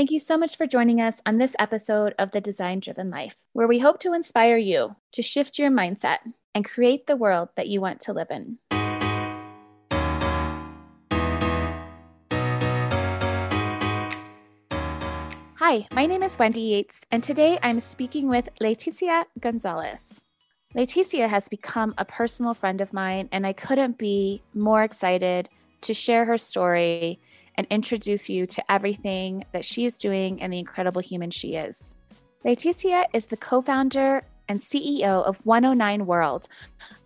Thank you so much for joining us on this episode of The Design Driven Life, where we hope to inspire you to shift your mindset and create the world that you want to live in. Hi, my name is Wendy Yates, and today I'm speaking with Leticia Gonzalez. Leticia has become a personal friend of mine, and I couldn't be more excited to share her story and introduce you to everything that she is doing and the incredible human she is. Leticia is the co founder and CEO of 109 World,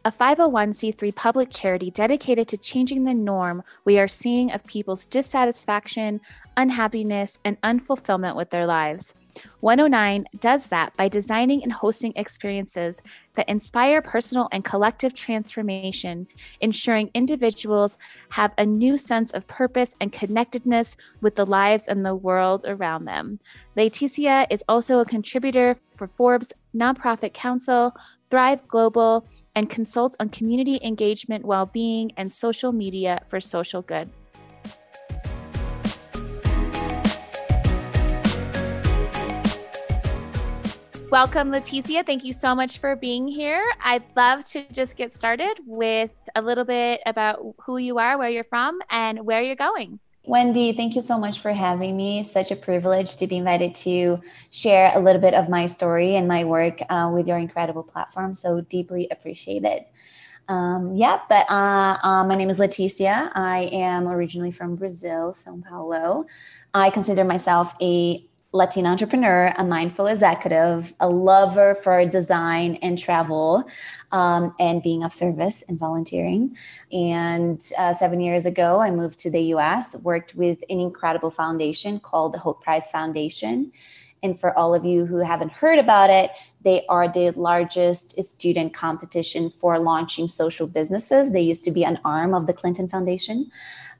a 501c3 public charity dedicated to changing the norm we are seeing of people's dissatisfaction, unhappiness, and unfulfillment with their lives. 109 does that by designing and hosting experiences that inspire personal and collective transformation, ensuring individuals have a new sense of purpose and connectedness with the lives and the world around them. Leticia is also a contributor for Forbes Nonprofit Council, Thrive Global, and consults on community engagement, well being, and social media for social good. Welcome, Leticia. Thank you so much for being here. I'd love to just get started with a little bit about who you are, where you're from, and where you're going. Wendy, thank you so much for having me. Such a privilege to be invited to share a little bit of my story and my work uh, with your incredible platform. So deeply appreciate it. Um, yeah, but uh, uh, my name is Leticia. I am originally from Brazil, Sao Paulo. I consider myself a Latina entrepreneur, a mindful executive, a lover for design and travel, um, and being of service and volunteering. And uh, seven years ago, I moved to the US, worked with an incredible foundation called the Hult Prize Foundation. And for all of you who haven't heard about it, they are the largest student competition for launching social businesses. They used to be an arm of the Clinton Foundation.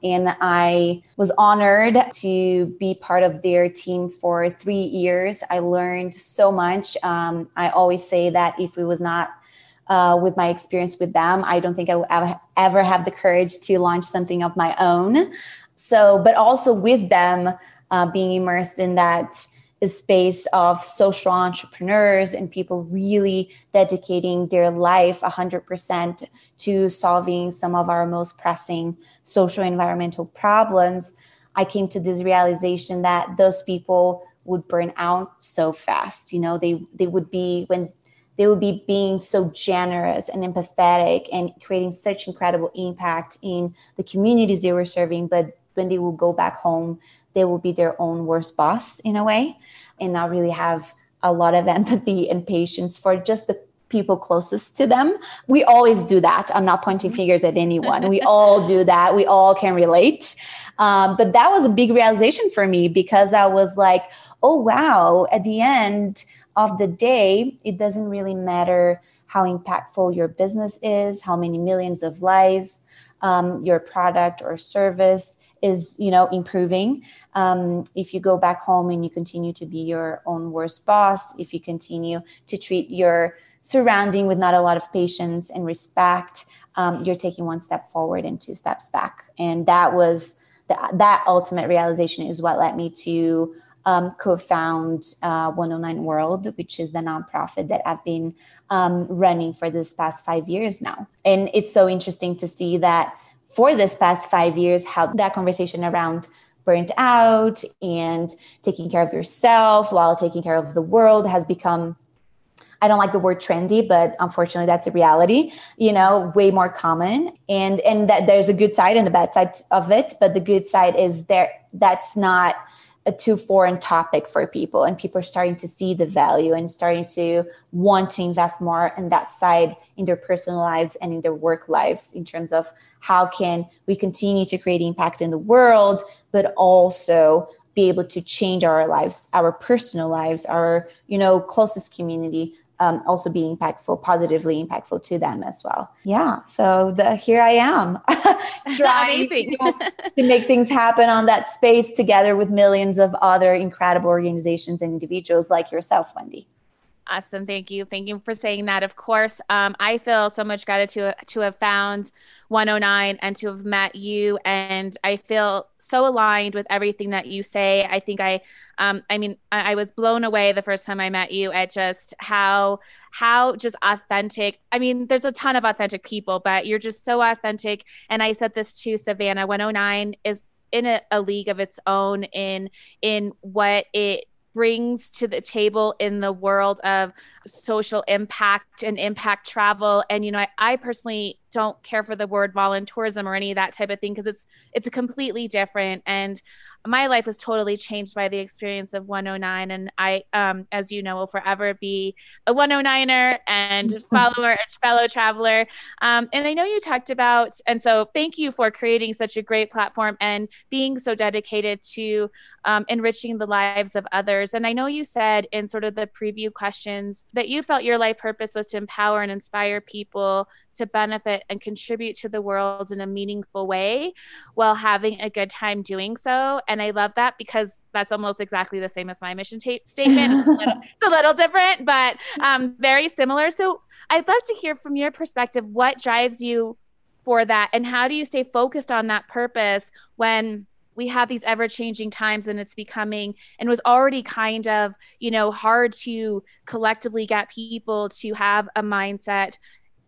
And I was honored to be part of their team for three years. I learned so much. Um, I always say that if it was not uh, with my experience with them, I don't think I would ever, ever have the courage to launch something of my own. So, but also with them uh, being immersed in that space of social entrepreneurs and people really dedicating their life 100% to solving some of our most pressing social environmental problems i came to this realization that those people would burn out so fast. You know they they would be when they would be being so generous and empathetic and creating such incredible impact in the communities they were serving but when they will go back home they will be their own worst boss in a way and not really have a lot of empathy and patience for just the people closest to them. We always do that. I'm not pointing mm-hmm. fingers at anyone. We all do that. We all can relate. Um, but that was a big realization for me because I was like, oh, wow, at the end of the day, it doesn't really matter how impactful your business is, how many millions of lives um, your product or service is you know improving. Um, if you go back home and you continue to be your own worst boss if you continue to treat your surrounding with not a lot of patience and respect um, you're taking one step forward and two steps back. And that was the, that ultimate realization is what led me to um, co-found uh, 109 world which is the nonprofit that i've been um, running for this past five years now. And it's so interesting to see that for this past five years how that conversation around burnt out and taking care of yourself while taking care of the world has become I don't like the word trendy, but unfortunately that's a reality, you know, way more common. And and that there's a good side and a bad side of it, but the good side is there that's not a too foreign topic for people and people are starting to see the value and starting to want to invest more in that side in their personal lives and in their work lives in terms of how can we continue to create impact in the world but also be able to change our lives our personal lives our you know closest community um, also be impactful, positively impactful to them as well. Yeah. So the, here I am trying to, to, make things happen on that space together with millions of other incredible organizations and individuals like yourself, Wendy. Awesome. Thank you. Thank you for saying that. Of course, um, I feel so much gratitude to have found 109 and to have met you. And I feel so aligned with everything that you say. I think I, um, I mean, I, I was blown away the first time I met you at just how, how just authentic. I mean, there's a ton of authentic people, but you're just so authentic. And I said this to Savannah 109 is in a, a league of its own in, in what it brings to the table in the world of social impact and impact travel. And you know I, I personally don't care for the word voluntourism or any of that type of thing because it's it's a completely different. And my life was totally changed by the experience of 109 and i um, as you know will forever be a 109er and follower fellow traveler. Um, and i know you talked about and so thank you for creating such a great platform and being so dedicated to um, enriching the lives of others and i know you said in sort of the preview questions that you felt your life purpose was to empower and inspire people to benefit and contribute to the world in a meaningful way while having a good time doing so. And I love that because that's almost exactly the same as my mission t- statement. It's a, little, it's a little different, but um, very similar. So I'd love to hear from your perspective what drives you for that and how do you stay focused on that purpose when we have these ever changing times and it's becoming and was already kind of you know hard to collectively get people to have a mindset.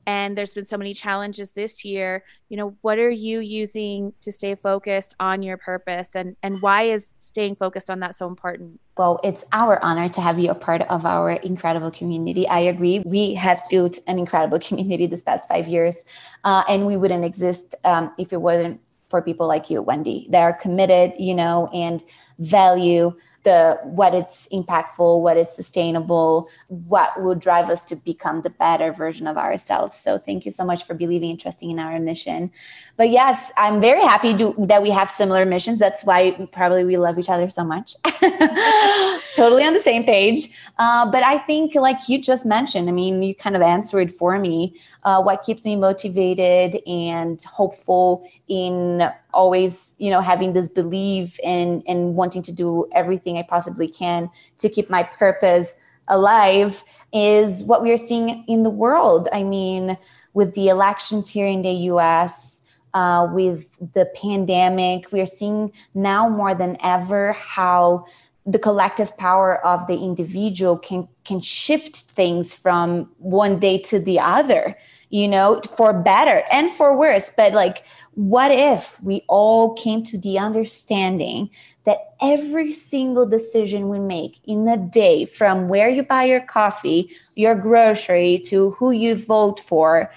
And there's been so many challenges this year. You know what are you using to stay focused on your purpose? And and why is staying focused on that so important? Well it's our honor to have you a part of our incredible community. I agree. We have built an incredible community this past five years uh, and we wouldn't exist um, if it wasn't for people like you wendy. That are committed you know and value the what it's impactful what is sustainable what will drive us to become the better version of ourselves. So thank you so much for believing and trusting in our mission. But yes i'm very happy to, that we have similar missions. That's why probably we love each other so much. Totally on the same page. Uh, but i think like you just mentioned i mean you kind of answered for me uh, what keeps me motivated and hopeful in always you know having this belief and and wanting to do everything i possibly can to keep my purpose alive is what we are seeing in the world. I mean with the elections here in the us uh, with the pandemic we are seeing now more than ever how the collective power of the individual can can shift things from one day to the other you know for better and for worse but like what if we all came to the understanding that every single decision we make in a day, from where you buy your coffee, your grocery, to who you vote for,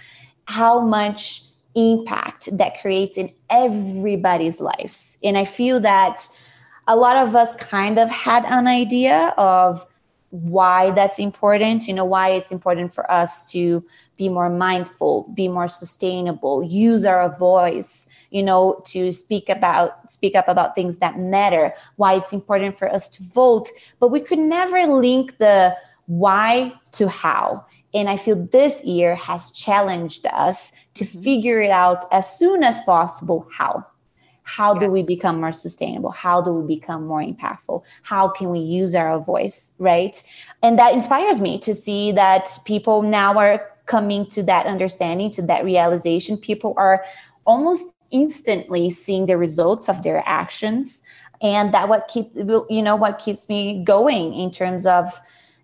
how much impact that creates in everybody's lives? And I feel that a lot of us kind of had an idea of why that's important, you know, why it's important for us to be more mindful, be more sustainable, use our voice, you know, to speak about speak up about things that matter, why it's important for us to vote, but we could never link the why to how. And I feel this year has challenged us to mm-hmm. figure it out as soon as possible how. How yes. do we become more sustainable? How do we become more impactful? How can we use our voice, right? And that inspires me to see that people now are coming to that understanding, to that realization. People are almost instantly seeing the results of their actions. And that what keep you know what keeps me going in terms of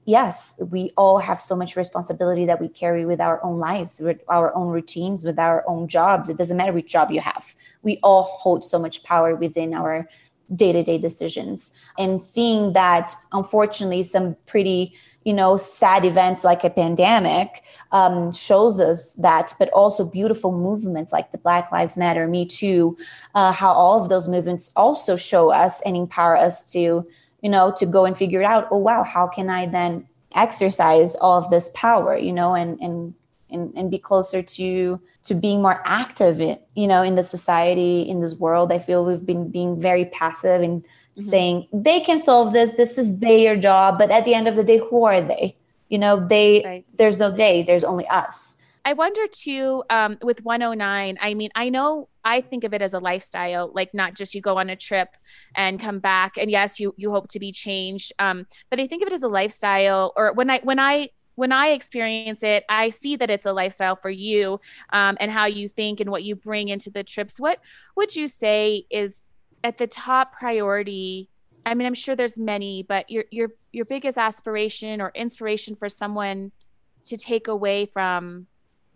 yes, we all have so much responsibility that we carry with our own lives, with our own routines, with our own jobs. It doesn't matter which job you have. We all hold so much power within our day-to-day decisions. And seeing that unfortunately some pretty you know sad events like a pandemic um, shows us that but also beautiful movements like the black lives matter me too uh, how all of those movements also show us and empower us to you know to go and figure out oh wow how can i then exercise all of this power you know and and and, and be closer to to being more active in, you know in the society in this world i feel we've been being very passive and mm-hmm. saying they can solve this this is their job but at the end of the day who are they you know they right. there's no they there's only us I wonder too, um, with 109, I mean, I know I think of it as a lifestyle, like not just you go on a trip and come back. And yes, you you hope to be changed. Um, but I think of it as a lifestyle or when I when I when I experience it, I see that it's a lifestyle for you um, and how you think and what you bring into the trips. What would you say is at the top priority? I mean, I'm sure there's many, but your your your biggest aspiration or inspiration for someone to take away from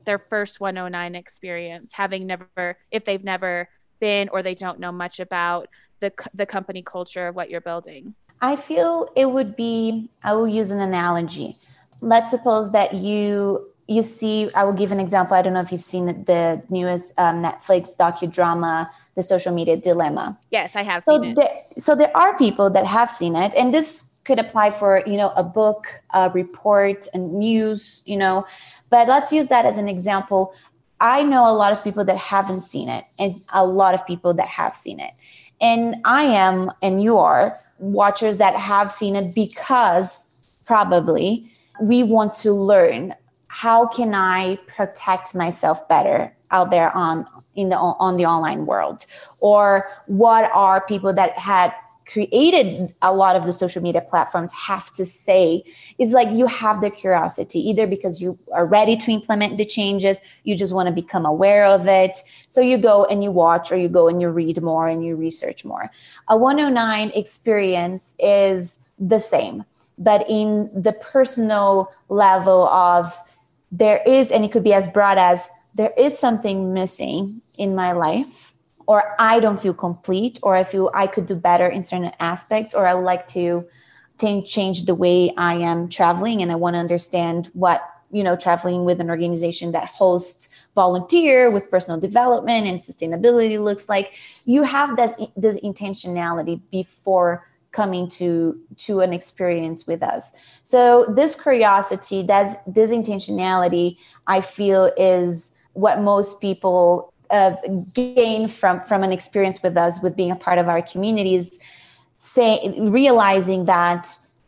their first 109 experience, having never, if they've never been or they don't know much about the, the company culture of what you're building? I feel it would be, I will use an analogy. Let's suppose that you you see i will give an example i don't know if you've seen the newest um, netflix docudrama the social media dilemma yes i have so it so there are people that have seen it and this could apply for you know a book a report and news you know but let's use that as an example. I know a lot of people that haven't seen it and a lot of people that have seen it. And I am, and you are, watchers that have seen it because probably we want to learn how can I protect myself better out there on in the on the online world? Or what are people that had created a lot of the social media platforms have to say? Is like you have the curiosity either because you are ready to implement the changes you just want to become aware of it. So you go and you watch or you go and you read more and you research more. A 109 experience is the same but in the personal level of there is and it could be as broad as there is something missing in my life or I don't feel complete, or I feel I could do better in certain aspects, or I would like to change the way I am traveling, and I want to understand what you know traveling with an organization that hosts volunteer with personal development and sustainability looks like. You have this this intentionality before coming to to an experience with us. So this curiosity that's this intentionality i feel is what most people uh, gain from from an experience with us with being a part of our communities say realizing that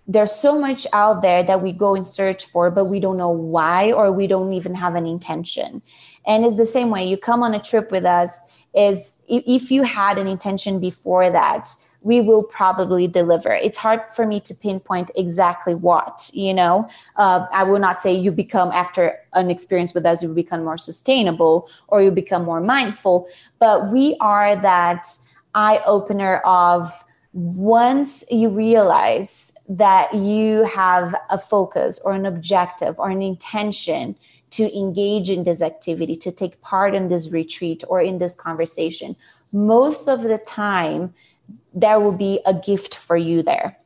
there's so much out there that we go and search for but we don't know why or we don't even have an intention. And it's the same way you come on a trip with us is if you had an intention before that we will probably deliver. It's hard for me to pinpoint exactly what, you know. Uh, I will not say you become, after an experience with us, you become more sustainable or you become more mindful, but we are that eye opener of once you realize that you have a focus or an objective or an intention to engage in this activity, to take part in this retreat or in this conversation, most of the time, there will be a gift for you there.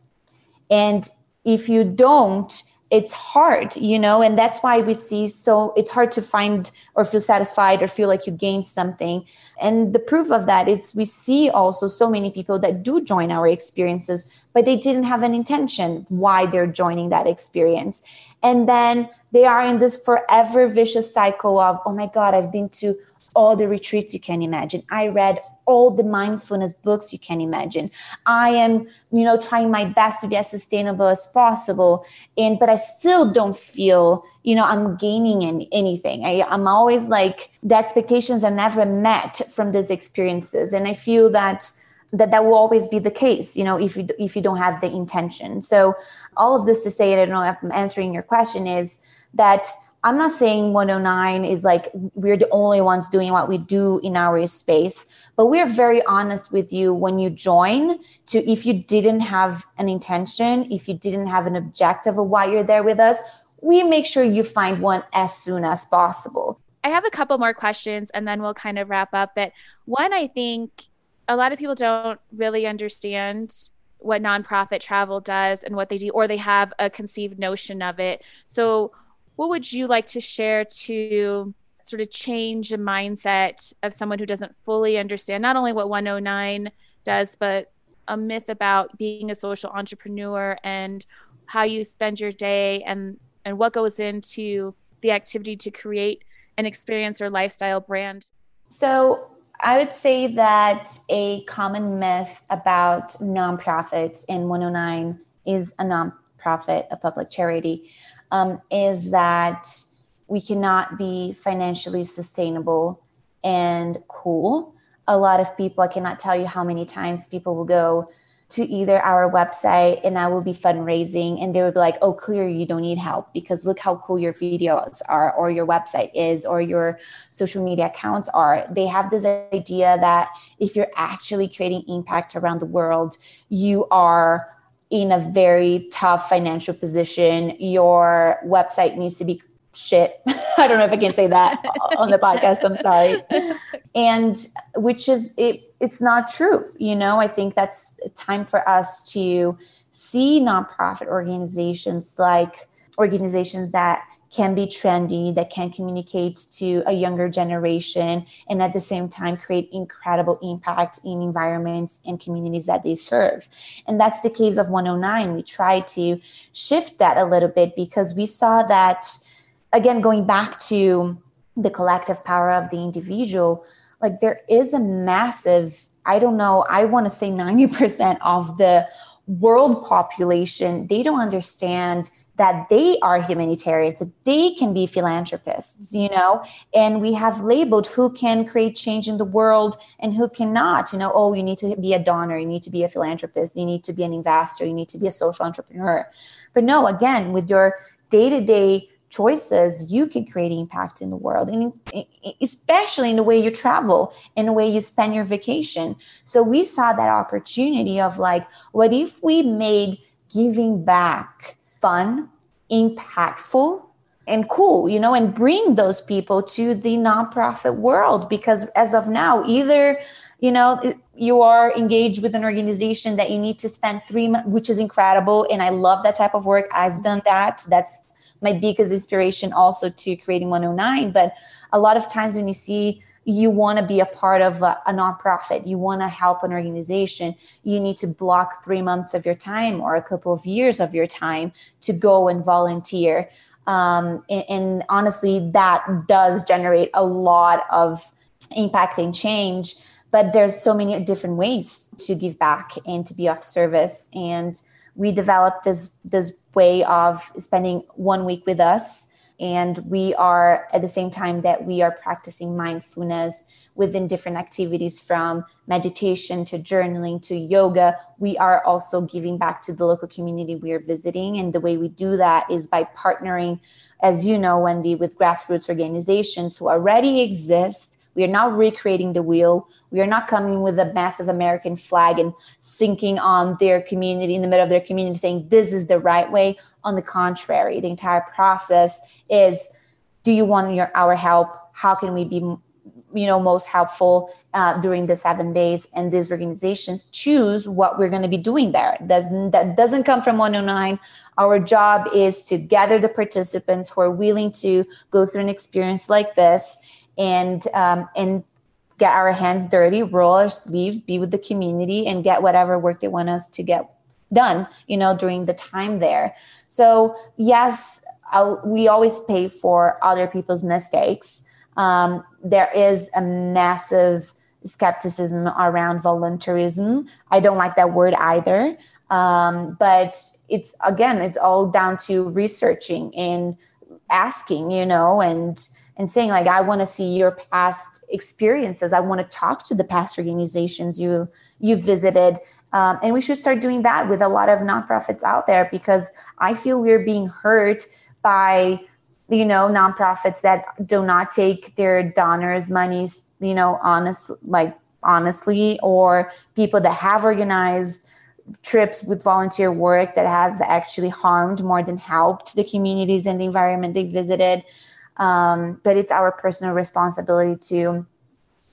And if you don't, it's hard, you know, and that's why we see so it's hard to find or feel satisfied or feel like you gained something. And the proof of that is we see also so many people that do join our experiences, but they didn't have an intention why they're joining that experience. And then they are in this forever vicious cycle of, oh my God, I've been to all the retreats you can imagine. I read all the mindfulness books you can imagine. I am, you know, trying my best to be as sustainable as possible. And but I still don't feel, you know, I'm gaining any, anything. I, I'm always like the expectations are never met from these experiences. And I feel that that that will always be the case you know if you if you don't have the intention so all of this to say and i don't know if i'm answering your question is that I'm not saying 109 is like we're the only ones doing what we do in our space, but we're very honest with you when you join to if you didn't have an intention, if you didn't have an objective of why you're there with us, we make sure you find one as soon as possible. I have a couple more questions and then we'll kind of wrap up. But one, I think a lot of people don't really understand what nonprofit travel does and what they do, or they have a conceived notion of it. So, what would you like to share to sort of change the mindset of someone who doesn't fully understand not only what 109 does, but a myth about being a social entrepreneur and how you spend your day and and what goes into the activity to create an experience or lifestyle brand? So I would say that a common myth about nonprofits in 109 is a nonprofit, a public charity um, is that we cannot be financially sustainable and cool. A lot of people, I cannot tell you how many times people will go to either our website and I will be fundraising and they would be like, oh, clear, you don't need help because look how cool your videos are or your website is or your social media accounts are. They have this idea that if you're actually creating impact around the world, you are in a very tough financial position. Your website needs to be shit. I don't know if I can say that on the podcast. I'm sorry. And which is it it's not true. You know, I think that's time for us to see nonprofit organizations like organizations that can be trendy, that can communicate to a younger generation, and at the same time create incredible impact in environments and communities that they serve. And that's the case of 109. We tried to shift that a little bit because we saw that again, going back to the collective power of the individual, like there is a massive, I don't know, I want to say 90% of the world population, they don't understand that they are humanitarians, that they can be philanthropists, you know, and we have labeled who can create change in the world and who cannot. You know, oh, you need to be a donor, you need to be a philanthropist, you need to be an investor, you need to be a social entrepreneur. But no, again, with your day to day choices, you can create impact in the world, and especially in the way you travel, in the way you spend your vacation. So we saw that opportunity of like, what if we made giving back fun, impactful, and cool, you know, and bring those people to the nonprofit world? Because as of now, either you know you are engaged with an organization that you need to spend three months which is incredible and i love that type of work i've done that that's my biggest inspiration also to creating 109 but a lot of times when you see you want to be a part of a, a nonprofit. You want to help an organization. You need to block three months of your time or a couple of years of your time to go and volunteer. Um, and, and honestly that does generate a lot of impact and change but there's so many different ways to give back and to be of service. And we developed this this way of spending one week with us and we are at the same time that we are practicing mindfulness within different activities from meditation to journaling to yoga we are also giving back to the local community we are visiting and the way we do that is by partnering as you know wendy with grassroots organizations who already exist we are not recreating the wheel. We are not coming with a massive American flag and sinking on their community in the middle of their community saying this is the right way. On the contrary, the entire process is do you want your our help? How can we be you know most helpful uh, during the seven days? And these organizations choose what we're going to be doing there. Doesn't that doesn't come from 109 our job is to gather the participants who are willing to go through an experience like this and um, and get our hands dirty, roll our sleeves, be with the community, and get whatever work they want us to get done. You know, during the time there. So yes, I'll, we always pay for other people's mistakes. Um, there is a massive skepticism around voluntarism. I don't like that word either. Um, but it's again, it's all down to researching and asking, you know, and and saying like i want to see your past experiences i want to talk to the past organizations you you visited um, and we should start doing that with a lot of nonprofits out there because i feel we're being hurt by you know nonprofits that do not take their donors monies you know honest like honestly or people that have organized trips with volunteer work that have actually harmed more than helped the communities and the environment they visited um, but it's our personal responsibility to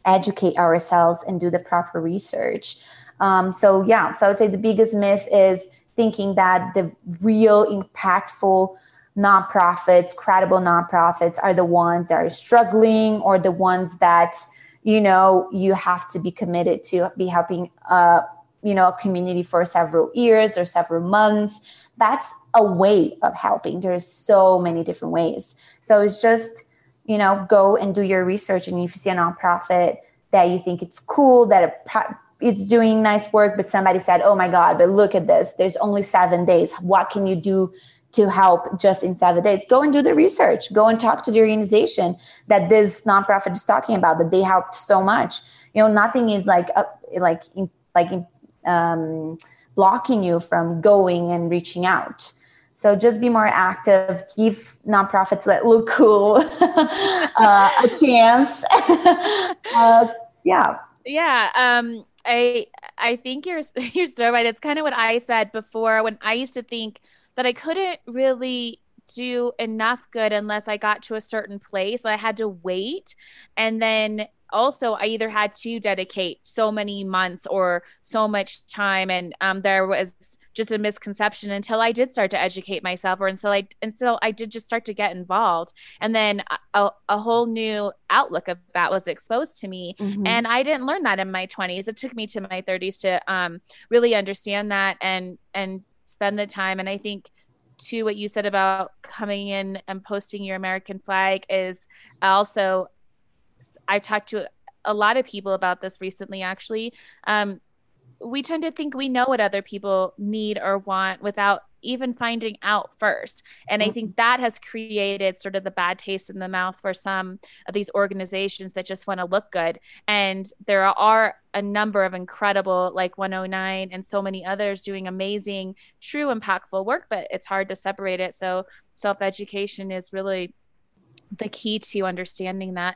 educate ourselves and do the proper research. Um, so, yeah, so I would say the biggest myth is thinking that the real impactful nonprofits, credible nonprofits, are the ones that are struggling or the ones that you know you have to be committed to be helping uh, you know a community for several years or several months. That's a way of helping. There's so many different ways. So it's just you know go and do your research. And if you see a nonprofit that you think it's cool that it, it's doing nice work but somebody said oh my god but look at this there's only seven days what can you do to help just in seven days. Go and do the research. Go and talk to the organization that this nonprofit is talking about that they helped so much. You know, nothing is like uh, like like um, blocking you from going and reaching out. So just be more active. Give nonprofits that look cool uh, a chance. uh, yeah. Yeah. Um, I I think you're you're so right. It's kind of what I said before when I used to think that I couldn't really do enough good unless I got to a certain place. I had to wait. And then also, I either had to dedicate so many months or so much time. And um, there was just a misconception until I did start to educate myself or until I until I did just start to get involved and then a, a whole new outlook of that was exposed to me mm-hmm. and I didn't learn that in my 20s it took me to my 30s to um, really understand that and and spend the time. And I think to what you said about coming in and posting your American flag is also I've talked to a lot of people about this recently actually. Um, we tend to think we know what other people need or want without even finding out first. And. I think mm-hmm. that has created sort of the bad taste in the mouth for some of these organizations that just want to look good. And there are a number of incredible, like 109 and so many others doing amazing, true, impactful work, but it's hard to separate it. So self education is really the key to understanding that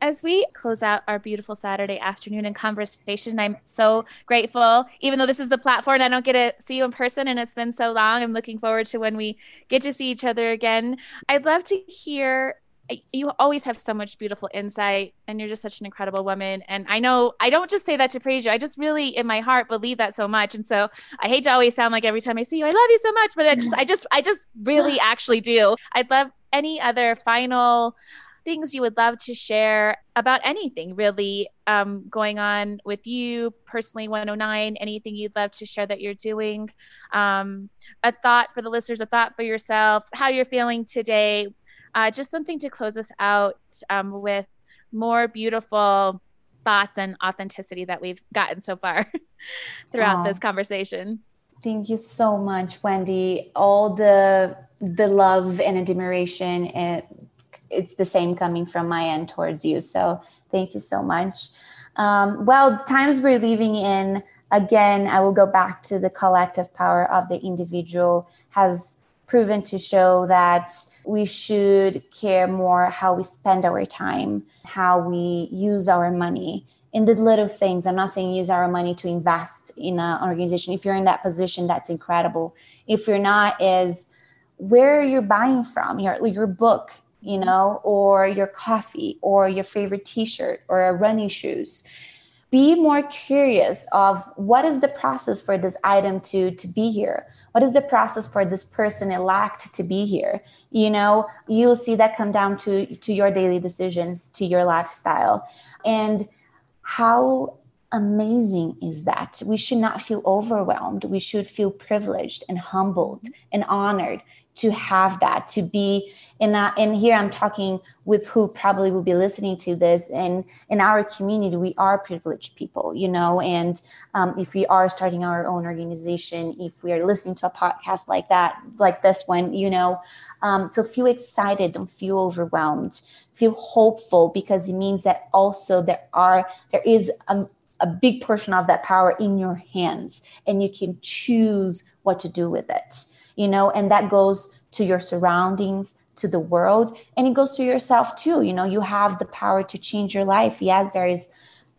as we close out our beautiful Saturday afternoon and conversation, I'm so grateful. Even though this is the platform, I don't get to see you in person and it's been so long. I'm looking forward to when we get to see each other again. I'd love to hear. You always have so much beautiful insight, and you're just such an incredible woman. And I know I don't just say that to praise you. I just really, in my heart, believe that so much. And so I hate to always sound like every time I see you, I love you so much, but I just, I just, I just really actually do. I'd love any other final things you would love to share about anything really um, going on with you personally 109 anything you'd love to share that you're doing? Um, a thought for the listeners a thought for yourself how you're feeling today? Uh, just something to close us out um, with more beautiful thoughts and authenticity that we've gotten so far throughout this conversation. Thank you so much wendy. All the the love and admiration and it's the same coming from my end towards you. So thank you so much. Um, well, times we're living in, again, I will go back to the collective power of the individual has proven to show that we should care more how we spend our time, how we use our money in the little things. I'm not saying use our money to invest in an organization. If you're in that position, that's incredible. If you're not, is where you're buying from your your book you know, or your coffee or your favorite t-shirt or running shoes. Be more curious of what is the process for this item to to be here? What is the process for this person elect to be here? You know, you'll see that come down to to your daily decisions, to your lifestyle. And how amazing is that? We should not feel overwhelmed. We should feel privileged and humbled and honored to have that, to be and uh, and here i'm talking with who probably will be listening to this. And in our community we are privileged people you know and um, if we are starting our own organization if we are listening to a podcast like that like this one you know um, so feel excited don't feel overwhelmed feel hopeful because it means that also there are there is a, a big portion of that power in your hands and you can choose what to do with it you know and that goes to your surroundings to the world and it goes to yourself too. You know you have the power to change your life. Yes there is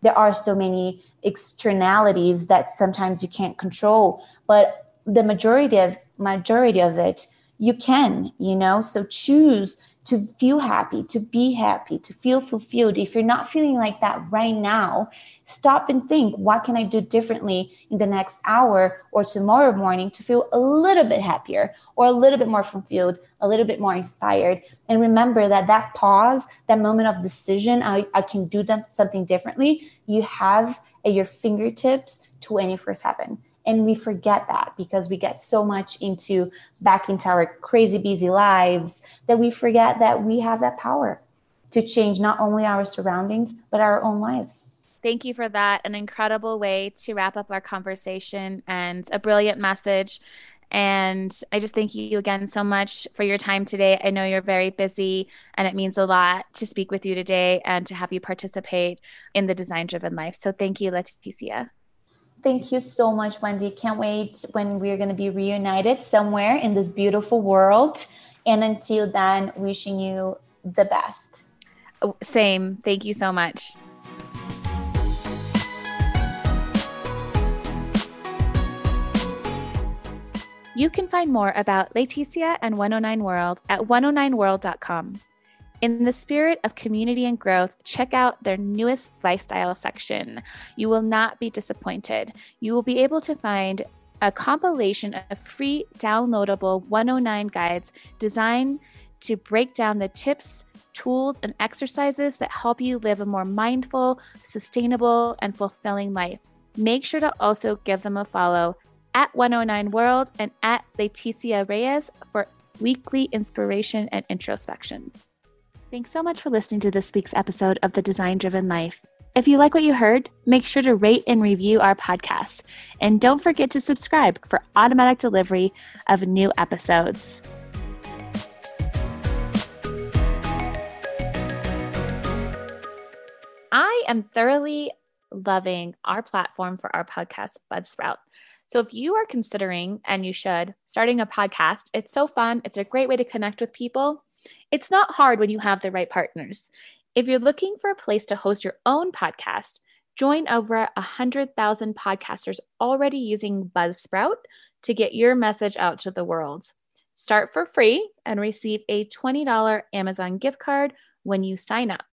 there are so many externalities that sometimes you can't control but the majority of majority of it you can you know? So choose to feel happy, to be happy, to feel fulfilled. If you're not feeling like that right now, stop and think what can I do differently in the next hour or tomorrow morning to feel a little bit happier or a little bit more fulfilled, a little bit more inspired. And remember that that pause, that moment of decision, I, I can do them, something differently, you have at your fingertips 24 7 and we forget that because we get so much into back into our crazy busy lives that we forget that we have that power to change not only our surroundings but our own lives Thank you for that. An incredible way to wrap up our conversation and a brilliant message. And I just thank you again so much for your time today. I know you're very busy, and it means a lot to speak with you today and to have you participate in the design driven life. So thank you, Leticia. Thank you so much, Wendy. Can't wait when we're going to be reunited somewhere in this beautiful world. And until then, wishing you the best. Oh, same. Thank you so much. You can find more about Leticia and 109 World at 109world.com. In the spirit of community and growth, check out their newest lifestyle section. You will not be disappointed. You will be able to find a compilation of free downloadable 109 guides designed to break down the tips, tools, and exercises that help you live a more mindful, sustainable, and fulfilling life. Make sure to also give them a follow at 109 World and at Leticia Reyes for weekly inspiration and introspection. Thanks so much for listening to this week's episode of The Design Driven Life. If you like what you heard, make sure to rate and review our podcast. And don't forget to subscribe for automatic delivery of new episodes. I am thoroughly loving our platform for our podcast, Buzzsprout. So if you are considering, and you should, starting a podcast, it's so fun. It's a great way to connect with people. It's not hard when you have the right partners. If you're looking for a place to host your own podcast, join over 100,000 podcasters already using Buzzsprout to get your message out to the world. Start for free and receive a $20 Amazon gift card when you sign up.